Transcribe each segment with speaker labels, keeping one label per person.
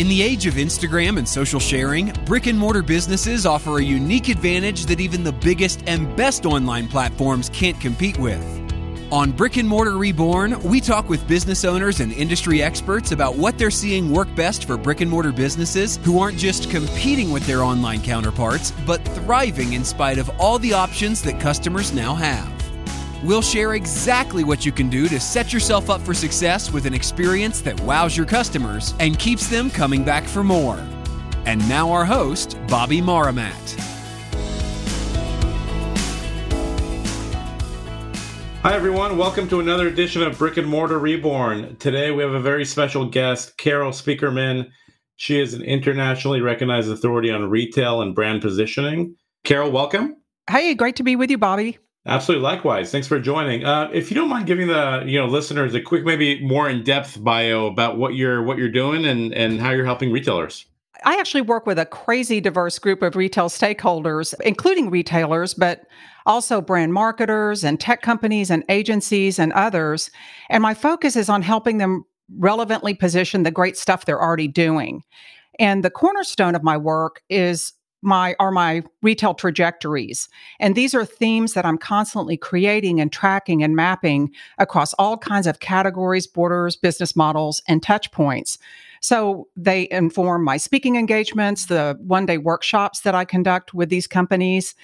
Speaker 1: In the age of Instagram and social sharing, brick and mortar businesses offer a unique advantage that even the biggest and best online platforms can't compete with. On Brick and Mortar Reborn, we talk with business owners and industry experts about what they're seeing work best for brick and mortar businesses who aren't just competing with their online counterparts, but thriving in spite of all the options that customers now have. We'll share exactly what you can do to set yourself up for success with an experience that wows your customers and keeps them coming back for more. And now, our host, Bobby Maramat.
Speaker 2: Hi, everyone. Welcome to another edition of Brick and Mortar Reborn. Today, we have a very special guest, Carol Spieckerman. She is an internationally recognized authority on retail and brand positioning. Carol, welcome.
Speaker 3: Hey, great to be with you, Bobby.
Speaker 2: Absolutely. Likewise. Thanks for joining. Uh, if you don't mind giving the you know listeners a quick, maybe more in depth bio about what you're what you're doing and and how you're helping retailers.
Speaker 3: I actually work with a crazy diverse group of retail stakeholders, including retailers, but also brand marketers and tech companies and agencies and others. And my focus is on helping them relevantly position the great stuff they're already doing. And the cornerstone of my work is my are my retail trajectories. And these are themes that i'm constantly creating and tracking and mapping across all kinds of categories borders business models and touch points. So they inform my speaking engagements the one day workshops that i conduct with these companies.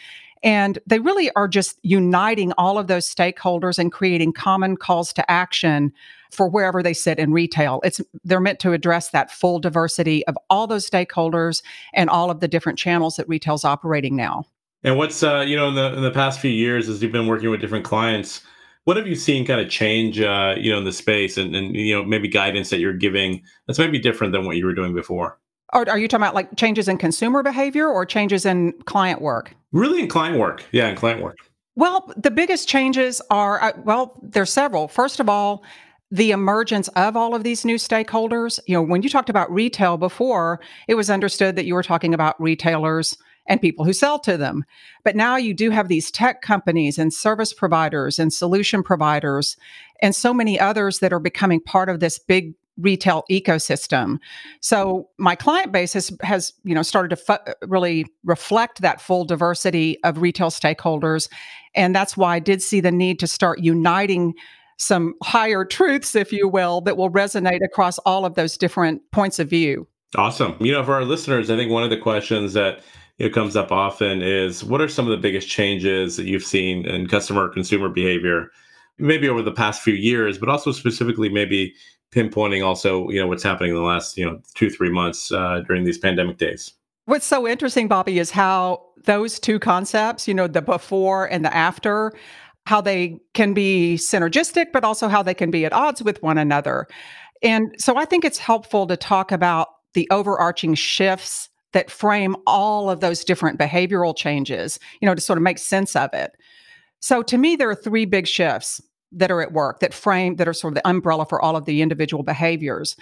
Speaker 3: And they really are just uniting all of those stakeholders and creating common calls to action for wherever they sit in retail. It's they're meant to address that full diversity of all those stakeholders and all of the different channels that retail's operating now.
Speaker 2: And what's uh, you know in the in the past few years as you've been working with different clients, what have you seen kind of change uh, you know in the space and, and you know maybe guidance that you're giving that's maybe different than what you were doing before?
Speaker 3: Or are you talking about like changes in consumer behavior or changes in client work?
Speaker 2: Really, in client work. Yeah, in client work.
Speaker 3: Well, the biggest changes are uh, well, there's several. First of all, the emergence of all of these new stakeholders. You know, when you talked about retail before, it was understood that you were talking about retailers and people who sell to them. But now you do have these tech companies and service providers and solution providers and so many others that are becoming part of this big retail ecosystem. So my client base has has you know started to fu- really reflect that full diversity of retail stakeholders and that's why I did see the need to start uniting some higher truths if you will that will resonate across all of those different points of view.
Speaker 2: Awesome. You know for our listeners I think one of the questions that it comes up often is what are some of the biggest changes that you've seen in customer consumer behavior maybe over the past few years but also specifically maybe pinpointing also, you know, what's happening in the last, you know, two, three months uh, during these pandemic days.
Speaker 3: What's so interesting, Bobby, is how those two concepts, you know, the before and the after, how they can be synergistic, but also how they can be at odds with one another. And so I think it's helpful to talk about the overarching shifts that frame all of those different behavioral changes, you know, to sort of make sense of it. So to me, there are three big shifts that are at work that frame that are sort of the umbrella for all of the individual behaviors.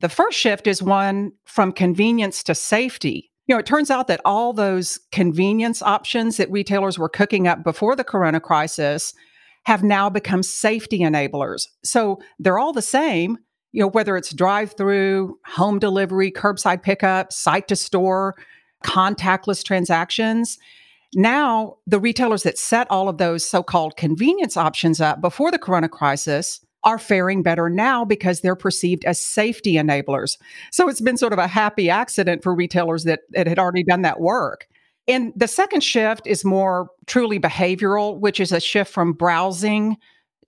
Speaker 3: The first shift is one from convenience to safety. You know, it turns out that all those convenience options that retailers were cooking up before the corona crisis have now become safety enablers. So they're all the same, you know, whether it's drive through, home delivery, curbside pickup, site to store, contactless transactions. Now, the retailers that set all of those so called convenience options up before the corona crisis are faring better now because they're perceived as safety enablers. So it's been sort of a happy accident for retailers that, that had already done that work. And the second shift is more truly behavioral, which is a shift from browsing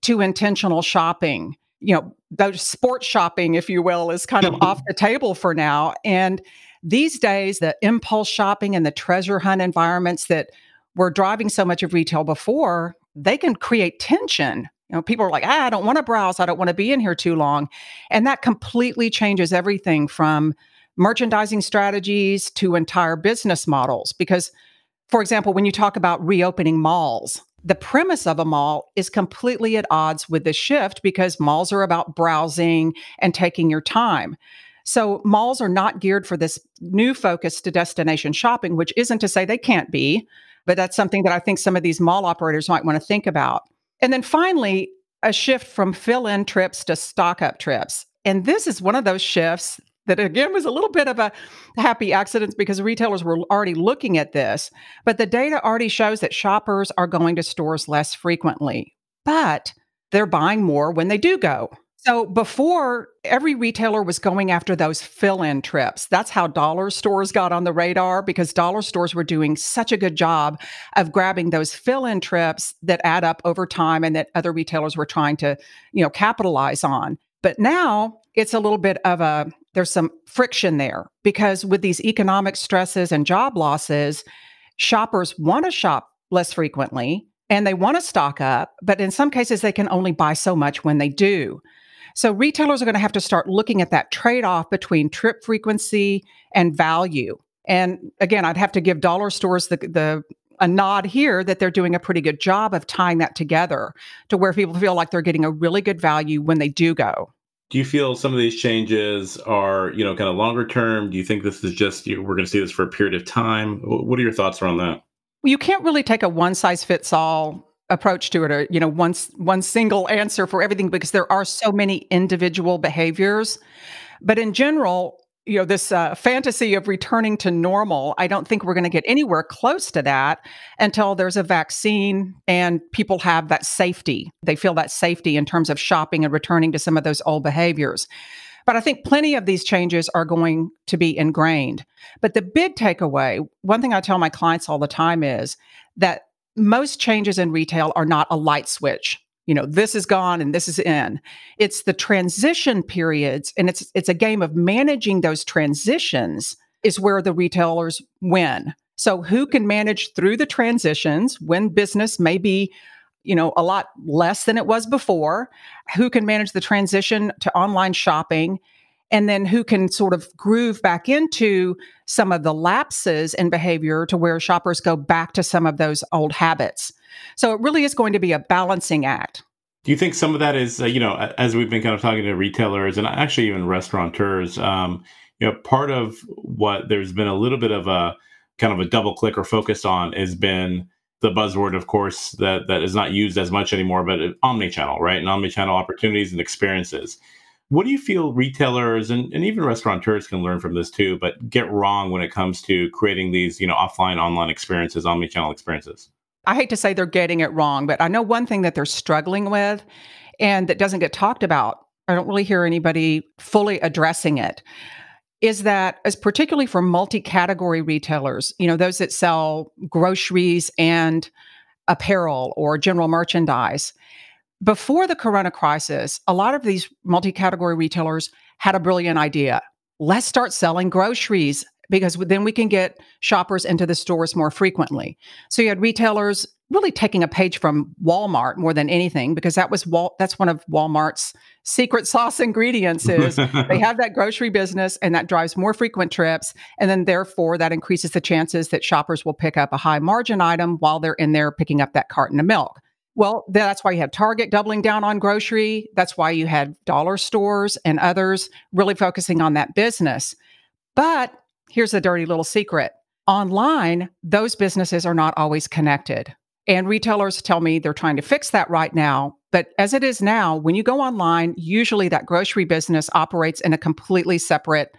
Speaker 3: to intentional shopping. You know, the sports shopping, if you will, is kind of mm-hmm. off the table for now. And these days, the impulse shopping and the treasure hunt environments that were driving so much of retail before, they can create tension. You know, people are like, ah, I don't want to browse. I don't want to be in here too long. And that completely changes everything from merchandising strategies to entire business models. Because, for example, when you talk about reopening malls, the premise of a mall is completely at odds with the shift because malls are about browsing and taking your time. So malls are not geared for this new focus to destination shopping, which isn't to say they can't be, but that's something that I think some of these mall operators might want to think about. And then finally, a shift from fill in trips to stock up trips. And this is one of those shifts that again was a little bit of a happy accident because retailers were already looking at this. But the data already shows that shoppers are going to stores less frequently, but they're buying more when they do go. So before, every retailer was going after those fill in trips. That's how dollar stores got on the radar because dollar stores were doing such a good job of grabbing those fill in trips that add up over time and that other retailers were trying to, you know, capitalize on. But now it's a little bit of a, there's some friction there because with these economic stresses and job losses, shoppers want to shop less frequently and they want to stock up, but in some cases, they can only buy so much when they do. So retailers are going to have to start looking at that trade off between trip frequency and value. And again, I'd have to give dollar stores the, the a nod here that they're doing a pretty good job of tying that together to where people feel like they're getting a really good value when they do go.
Speaker 2: Do you feel some of these changes are, you know, kind of longer term? Do you think this is just we're going to see this for a period of time? What are your thoughts around that?
Speaker 3: You can't really take a one size fits all approach to it or you know one one single answer for everything because there are so many individual behaviors. But in general you know this uh, fantasy of returning to normal i don't think we're going to get anywhere close to that until there's a vaccine and people have that safety. They feel that safety in terms of shopping and returning to some of those old behaviors. But i think plenty of these changes are going to be ingrained. But the big takeaway one thing i tell my clients all the time is that most changes in retail are not a light switch. You know this is gone and this is in. It's the transition periods and it's it's a game of managing those transitions is where the retailers win. So who can manage through the transitions when business may be you know a lot less than it was before? Who can manage the transition to online shopping and then who can sort of groove back into some of the lapses in behavior to where shoppers go back to some of those old habits. So it really is going to be a balancing act.
Speaker 2: Do you think some of that is, uh, you know, as we've been kind of talking to retailers and actually even restaurateurs, um, you know, part of what there's been a little bit of a kind of a double click or focus on has been the buzzword, of course, that that is not used as much anymore, but omni-channel, right? And omni-channel opportunities and experiences. What do you feel retailers and, and even restaurateurs can learn from this too, but get wrong when it comes to creating these, you know, offline, online experiences, omni-channel experiences?
Speaker 3: I hate to say they're getting it wrong, but I know one thing that they're struggling with and that doesn't get talked about. I don't really hear anybody fully addressing it. Is that as particularly for multi-category retailers, you know, those that sell groceries and apparel or general merchandise, before the corona crisis, a lot of these multi category retailers had a brilliant idea. Let's start selling groceries because then we can get shoppers into the stores more frequently. So you had retailers really taking a page from Walmart more than anything because that was Wal- that's one of Walmart's secret sauce ingredients is they have that grocery business and that drives more frequent trips and then therefore that increases the chances that shoppers will pick up a high margin item while they're in there picking up that carton of milk. Well, that's why you had Target doubling down on grocery. That's why you had dollar stores and others really focusing on that business. But here's a dirty little secret online, those businesses are not always connected. And retailers tell me they're trying to fix that right now. But as it is now, when you go online, usually that grocery business operates in a completely separate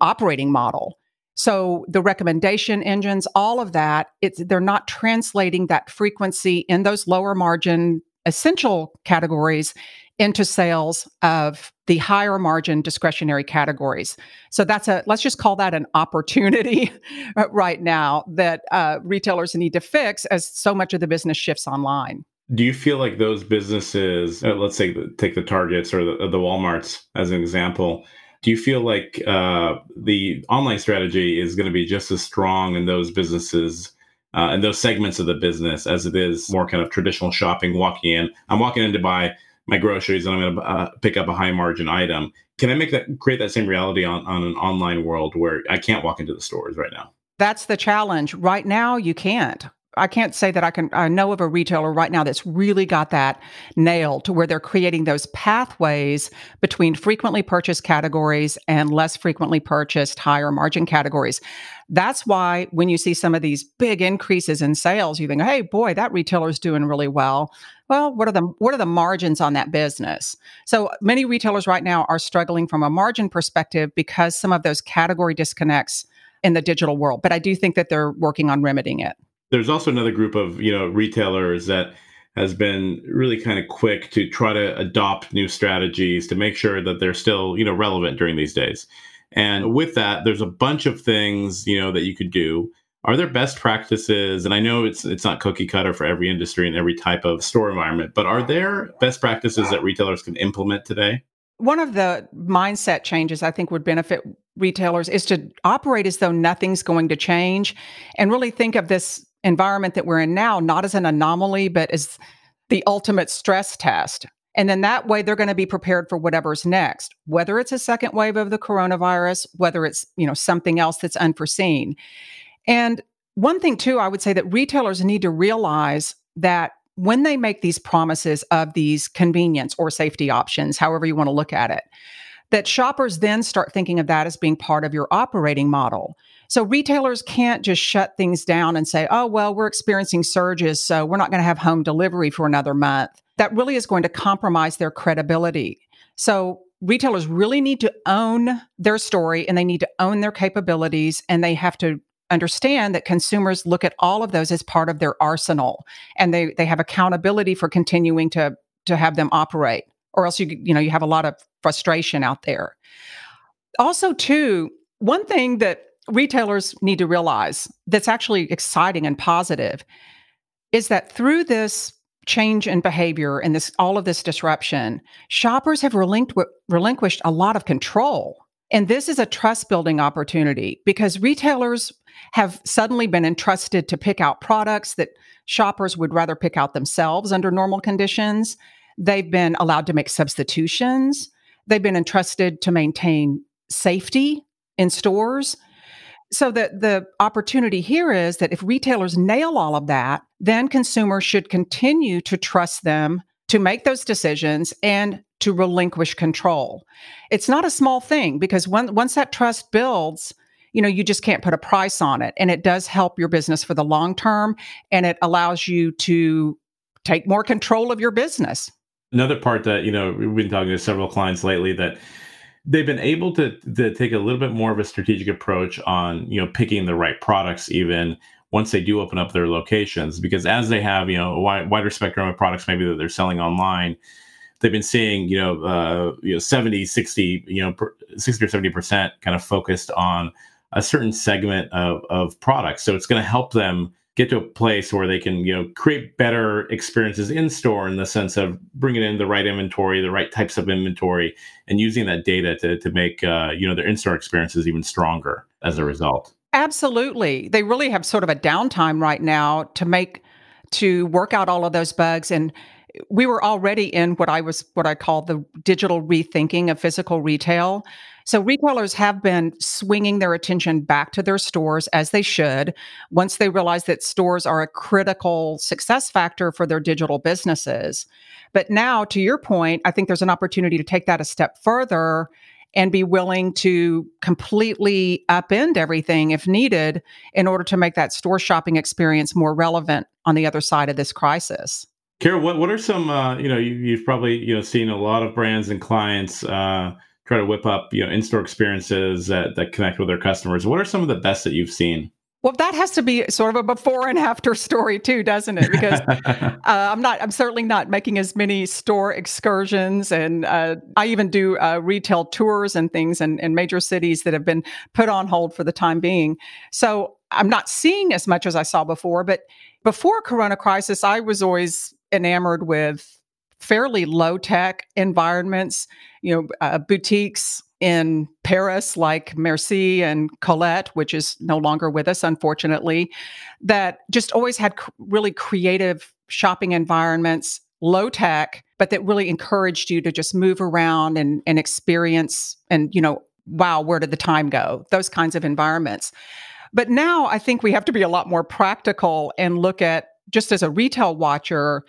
Speaker 3: operating model. So the recommendation engines, all of that, it's they're not translating that frequency in those lower margin essential categories into sales of the higher margin discretionary categories. So that's a let's just call that an opportunity right now that uh, retailers need to fix as so much of the business shifts online.
Speaker 2: Do you feel like those businesses, uh, let's say take the Targets or the, the WalMarts as an example, do you feel like uh, the online strategy is going to be just as strong in those businesses uh, and those segments of the business as it is more kind of traditional shopping, walking in? I'm walking in to buy my groceries and I'm going to uh, pick up a high margin item. Can I make that create that same reality on, on an online world where I can't walk into the stores right now?
Speaker 3: That's the challenge. Right now, you can't I can't say that I can I know of a retailer right now that's really got that nailed to where they're creating those pathways between frequently purchased categories and less frequently purchased higher margin categories. That's why when you see some of these big increases in sales, you think, "Hey, boy, that retailer's doing really well." Well, what are the what are the margins on that business? So many retailers right now are struggling from a margin perspective because some of those category disconnects in the digital world. But I do think that they're working on remedying it.
Speaker 2: There's also another group of you know retailers that has been really kind of quick to try to adopt new strategies to make sure that they're still you know relevant during these days. And with that, there's a bunch of things you know that you could do. Are there best practices? And I know it's it's not cookie cutter for every industry and every type of store environment, but are there best practices that retailers can implement today?
Speaker 3: One of the mindset changes I think would benefit retailers is to operate as though nothing's going to change and really think of this environment that we're in now not as an anomaly, but as the ultimate stress test. And then that way they're going to be prepared for whatever's next, whether it's a second wave of the coronavirus, whether it's, you know, something else that's unforeseen. And one thing too, I would say that retailers need to realize that when they make these promises of these convenience or safety options, however you want to look at it, that shoppers then start thinking of that as being part of your operating model. So retailers can't just shut things down and say, oh, well, we're experiencing surges, so we're not going to have home delivery for another month. That really is going to compromise their credibility. So retailers really need to own their story and they need to own their capabilities and they have to understand that consumers look at all of those as part of their arsenal and they they have accountability for continuing to to have them operate or else you you know you have a lot of frustration out there also too one thing that retailers need to realize that's actually exciting and positive is that through this change in behavior and this all of this disruption shoppers have relinqu- relinquished a lot of control and this is a trust building opportunity because retailers have suddenly been entrusted to pick out products that shoppers would rather pick out themselves under normal conditions. They've been allowed to make substitutions. They've been entrusted to maintain safety in stores. So the the opportunity here is that if retailers nail all of that, then consumers should continue to trust them to make those decisions and to relinquish control. It's not a small thing because when, once that trust builds, you know, you just can't put a price on it. And it does help your business for the long term and it allows you to take more control of your business.
Speaker 2: Another part that, you know, we've been talking to several clients lately that they've been able to, to take a little bit more of a strategic approach on, you know, picking the right products even once they do open up their locations because as they have, you know, a wider spectrum of products maybe that they're selling online, they've been seeing, you know, uh, you know, 70, 60, you know, 60 or 70% kind of focused on a certain segment of, of products. So it's going to help them get to a place where they can, you know, create better experiences in store in the sense of bringing in the right inventory, the right types of inventory, and using that data to, to make, uh, you know, their in-store experiences even stronger as a result.
Speaker 3: Absolutely. They really have sort of a downtime right now to make, to work out all of those bugs and we were already in what I was what I call the digital rethinking of physical retail. So retailers have been swinging their attention back to their stores as they should once they realize that stores are a critical success factor for their digital businesses. But now to your point, I think there's an opportunity to take that a step further and be willing to completely upend everything if needed in order to make that store shopping experience more relevant on the other side of this crisis.
Speaker 2: Carol, what, what are some, uh, you know, you, have probably, you know, seen a lot of brands and clients uh, try to whip up you know in-store experiences that, that connect with their customers what are some of the best that you've seen
Speaker 3: well, that has to be sort of a before and after story too, doesn't it? Because uh, I'm not, I'm certainly not making as many store excursions, and uh, I even do uh, retail tours and things in, in major cities that have been put on hold for the time being. So I'm not seeing as much as I saw before. But before Corona crisis, I was always enamored with fairly low tech environments, you know, uh, boutiques in Paris like Merci and Colette, which is no longer with us, unfortunately, that just always had really creative shopping environments, low tech, but that really encouraged you to just move around and, and experience and, you know, wow, where did the time go? Those kinds of environments. But now I think we have to be a lot more practical and look at just as a retail watcher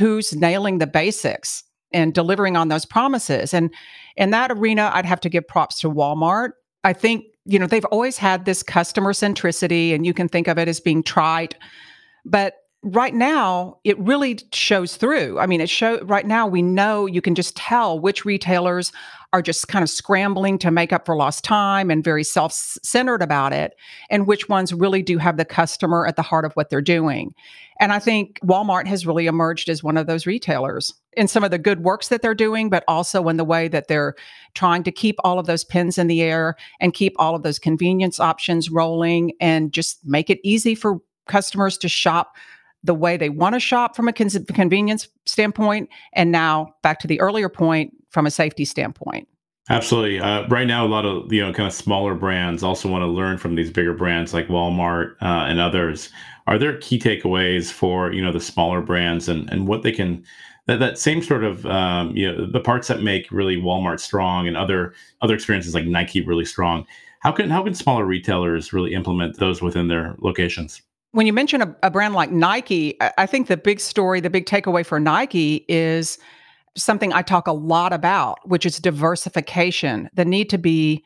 Speaker 3: who's nailing the basics and delivering on those promises. And in that arena, I'd have to give props to Walmart. I think, you know, they've always had this customer centricity, and you can think of it as being trite. But right now it really shows through i mean it show right now we know you can just tell which retailers are just kind of scrambling to make up for lost time and very self-centered about it and which ones really do have the customer at the heart of what they're doing. And i think walmart has really emerged as one of those retailers in some of the good works that they're doing but also in the way that they're trying to keep all of those pins in the air and keep all of those convenience options rolling and just make it easy for customers to shop the way they want to shop from a con- convenience standpoint, and now back to the earlier point from a safety standpoint.
Speaker 2: Absolutely. Uh, right now, a lot of you know kind of smaller brands also want to learn from these bigger brands like Walmart uh, and others. Are there key takeaways for you know the smaller brands and and what they can that, that same sort of um, you know the parts that make really Walmart strong and other other experiences like Nike really strong. How can how can smaller retailers really implement those within their locations?
Speaker 3: when you mention a, a brand like Nike, I think the big story, the big takeaway for Nike is something I talk a lot about, which is diversification, the need to be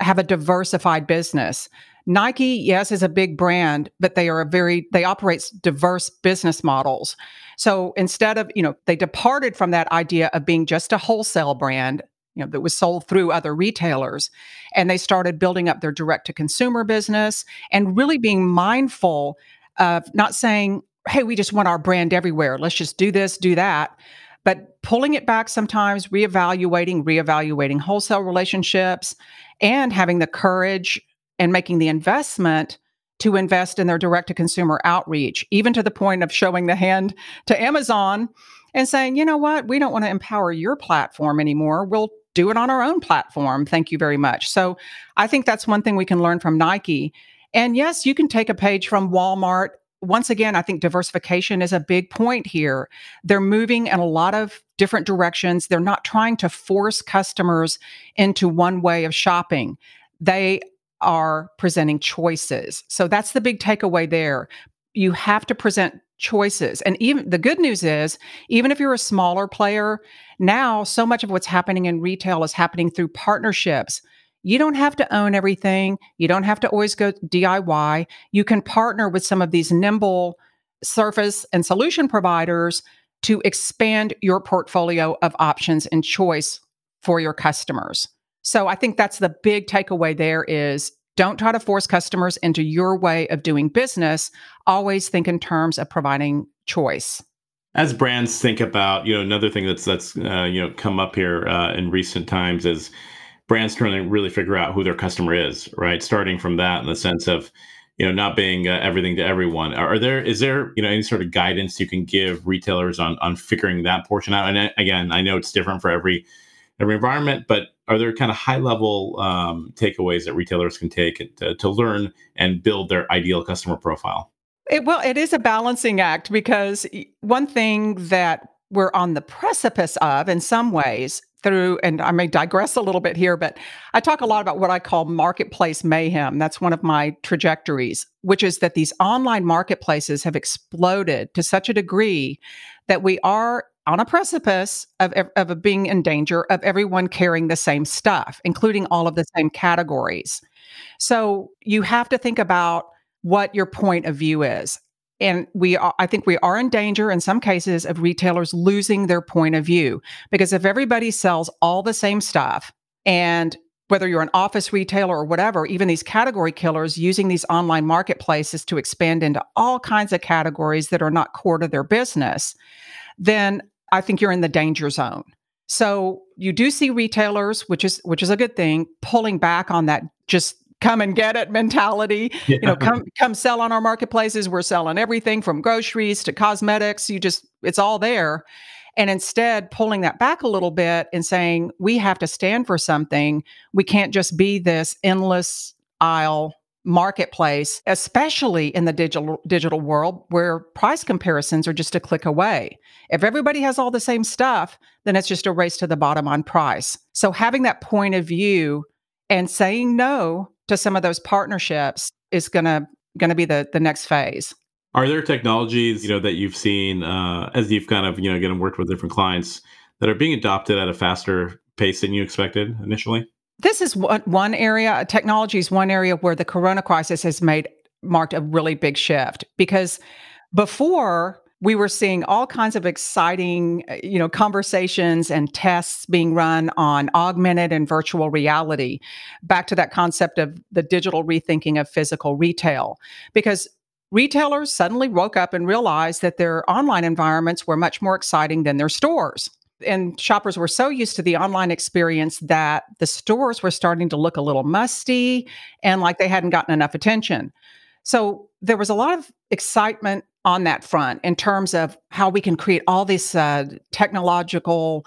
Speaker 3: have a diversified business. Nike, yes, is a big brand, but they are a very they operate diverse business models. So instead of, you know, they departed from that idea of being just a wholesale brand you know that was sold through other retailers and they started building up their direct to consumer business and really being mindful of not saying hey we just want our brand everywhere let's just do this do that but pulling it back sometimes reevaluating reevaluating wholesale relationships and having the courage and making the investment to invest in their direct to consumer outreach even to the point of showing the hand to Amazon and saying, you know what, we don't want to empower your platform anymore. We'll do it on our own platform. Thank you very much. So I think that's one thing we can learn from Nike. And yes, you can take a page from Walmart. Once again, I think diversification is a big point here. They're moving in a lot of different directions. They're not trying to force customers into one way of shopping. They are presenting choices. So that's the big takeaway there. You have to present choices. And even the good news is, even if you're a smaller player, now so much of what's happening in retail is happening through partnerships. You don't have to own everything. You don't have to always go DIY. You can partner with some of these nimble surface and solution providers to expand your portfolio of options and choice for your customers. So I think that's the big takeaway there is don't try to force customers into your way of doing business. Always think in terms of providing choice.
Speaker 2: As brands think about, you know, another thing that's that's uh, you know come up here uh, in recent times is brands trying to really figure out who their customer is, right? Starting from that in the sense of, you know, not being uh, everything to everyone. Are, are, there is there you know any sort of guidance you can give retailers on on figuring that portion out? And uh, again, I know it's different for every every environment, but are there kind of high level um, takeaways that retailers can take to, to, learn and build their ideal customer profile?
Speaker 3: It, well, it is a balancing act because one thing that we're on the precipice of in some ways through, and I may digress a little bit here, but I talk a lot about what I call marketplace mayhem. That's one of my trajectories, which is that these online marketplaces have exploded to such a degree that we are on a precipice of, of being in danger of everyone carrying the same stuff, including all of the same categories. So you have to think about what your point of view is. And we are, I think we are in danger in some cases of retailers losing their point of view because if everybody sells all the same stuff and whether you're an office retailer or whatever, even these category killers using these online marketplaces to expand into all kinds of categories that are not core to their business, then I think you're in the danger zone. So you do see retailers, which is which is a good thing, pulling back on that just come and get it mentality. Yeah. You know, come come sell on our marketplaces. We're selling everything from groceries to cosmetics. You just it's all there. And instead pulling that back a little bit and saying we have to stand for something. We can't just be this endless aisle marketplace, especially in the digital digital world where price comparisons are just a click away. If everybody has all the same stuff, then it's just a race to the bottom on price. So having that point of view and saying no to some of those partnerships is going to going to be the the next phase.
Speaker 2: Are there technologies, you know, that you've seen uh, as you've kind of, you know, again worked with different clients that are being adopted at a faster pace than you expected initially?
Speaker 3: This is one, one area. Technology is one area where the Corona crisis has made marked a really big shift because before we were seeing all kinds of exciting uh, you know conversations and tests being run on augmented and virtual reality back to that concept of the digital rethinking of physical retail. Because retailers suddenly woke up and realized that their online environments were much more exciting than their stores. And shoppers were so used to the online experience that the stores were starting to look a little musty and like they hadn't gotten enough attention. So there was a lot of excitement on that front in terms of how we can create all these uh, technological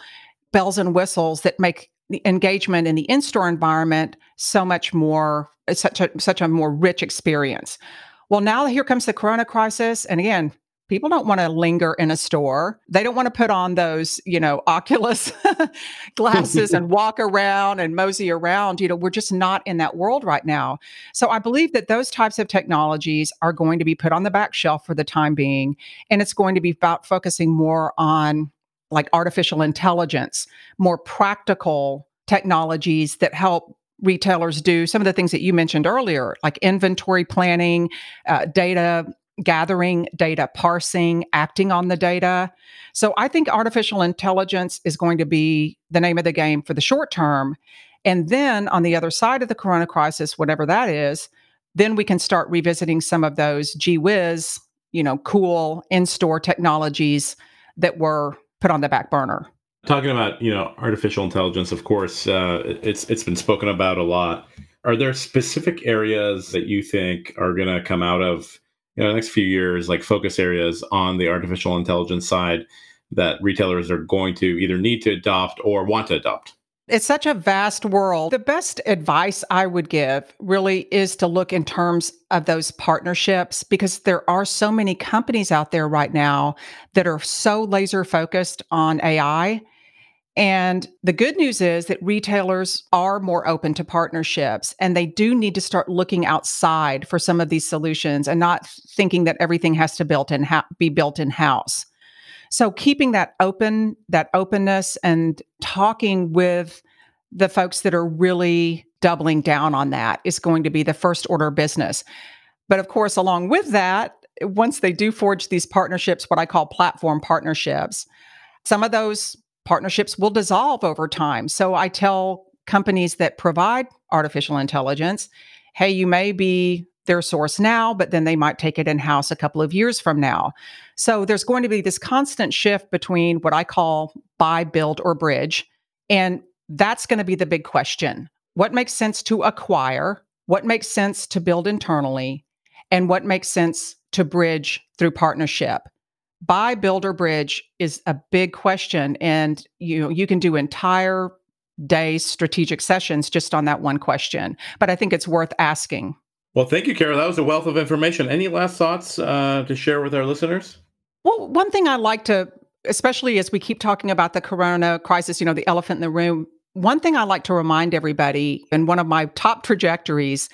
Speaker 3: bells and whistles that make the engagement in the in-store environment so much more such a such a more rich experience. Well, now here comes the corona crisis and again, people don't want to linger in a store. They don't want to put on those, you know, Oculus glasses and walk around and mosey around. You know, we're just not in that world right now. So I believe that those types of technologies are going to be put on the back shelf for the time being. And it's going to be about focusing more on like artificial intelligence, more practical technologies that help retailers do some of the things that you mentioned earlier, like inventory planning, uh, data gathering data, parsing, acting on the data. So I think artificial intelligence is going to be the name of the game for the short term. And then on the other side of the corona crisis, whatever that is, then we can start revisiting some of those gee whiz, you know, cool in-store technologies that were put on the back burner.
Speaker 2: Talking about, you know, artificial intelligence, of course, uh, it's it's been spoken about a lot. Are there specific areas that you think are going to come out of you know, the next few years, like focus areas on the artificial intelligence side that retailers are going to either need to adopt or want to adopt?
Speaker 3: It's such a vast world. The best advice I would give really is to look in terms of those partnerships because there are so many companies out there right now that are so laser focused on AI and the good news is that retailers are more open to partnerships and they do need to start looking outside for some of these solutions and not thinking that everything has to built in ha- be built in house. So keeping that open, that openness and talking with the folks that are really doubling down on that is going to be the first order of business. But of course, along with that, once they do forge these partnerships, what I call platform partnerships, some of those partnerships will dissolve over time. So I tell companies that provide artificial intelligence, hey, you may be their source now, but then they might take it in house a couple of years from now. So there's going to be this constant shift between what I call buy, build, or bridge. And that's going to be the big question. What makes sense to acquire? What makes sense to build internally? And what makes sense to bridge through partnership? Buy builder bridge is a big question and you you can do entire day strategic sessions just on that one question but i think it's worth asking.
Speaker 2: Well thank you carol that was a wealth of information. Any last thoughts uh, to share with our listeners?
Speaker 3: Well one thing i like to especially as we keep talking about the corona crisis you know the elephant in the room one thing i like to remind everybody and one of my top trajectories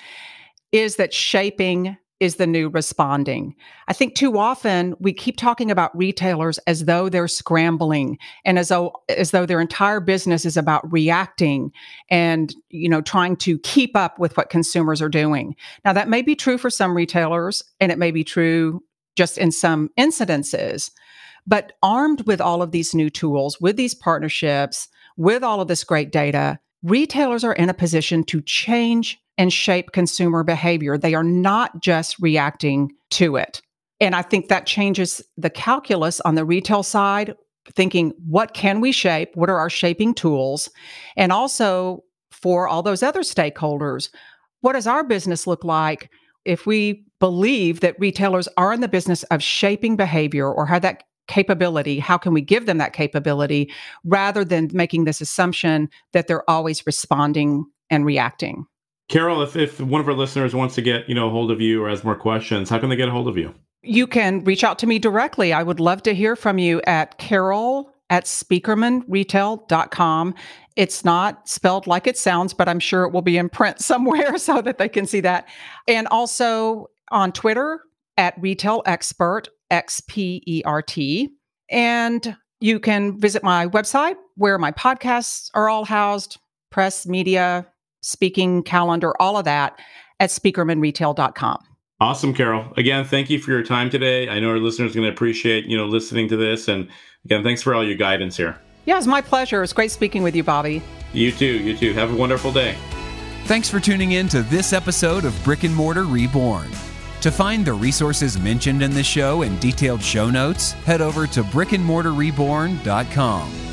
Speaker 3: is that shaping is the new responding. I think too often we keep talking about retailers as though they're scrambling and as though as though their entire business is about reacting and you know trying to keep up with what consumers are doing. Now that may be true for some retailers and it may be true just in some incidences. But armed with all of these new tools, with these partnerships, with all of this great data, retailers are in a position to change and shape consumer behavior. They are not just reacting to it. And I think that changes the calculus on the retail side, thinking what can we shape? What are our shaping tools? And also for all those other stakeholders, what does our business look like if we believe that retailers are in the business of shaping behavior or have that capability? How can we give them that capability rather than making this assumption that they're always responding and reacting?
Speaker 2: Carol, if, if one of our listeners wants to get, you know, a hold of you or has more questions, how can they get a hold of you?
Speaker 3: You can reach out to me directly. I would love to hear from you at carol at spieckermanretail.com. It's not spelled like it sounds, but I'm sure it will be in print somewhere so that they can see that. And also on Twitter at Retail Expert, X P E R T. And you can visit my website where my podcasts are all housed, press, media, speaking calendar, all of that at spieckermanretail.com.
Speaker 2: Awesome, Carol. Again, thank you for your time today. I know our listeners are going to appreciate, you know, listening to this. And again, thanks for all your guidance here.
Speaker 3: Yeah, it's my pleasure. It's great speaking with you, Bobby.
Speaker 2: You too. You too. Have a wonderful day.
Speaker 1: Thanks for tuning in to this episode of Brick and Mortar Reborn. To find the resources mentioned in this show and detailed show notes, head over to brickandmortarreborn.com.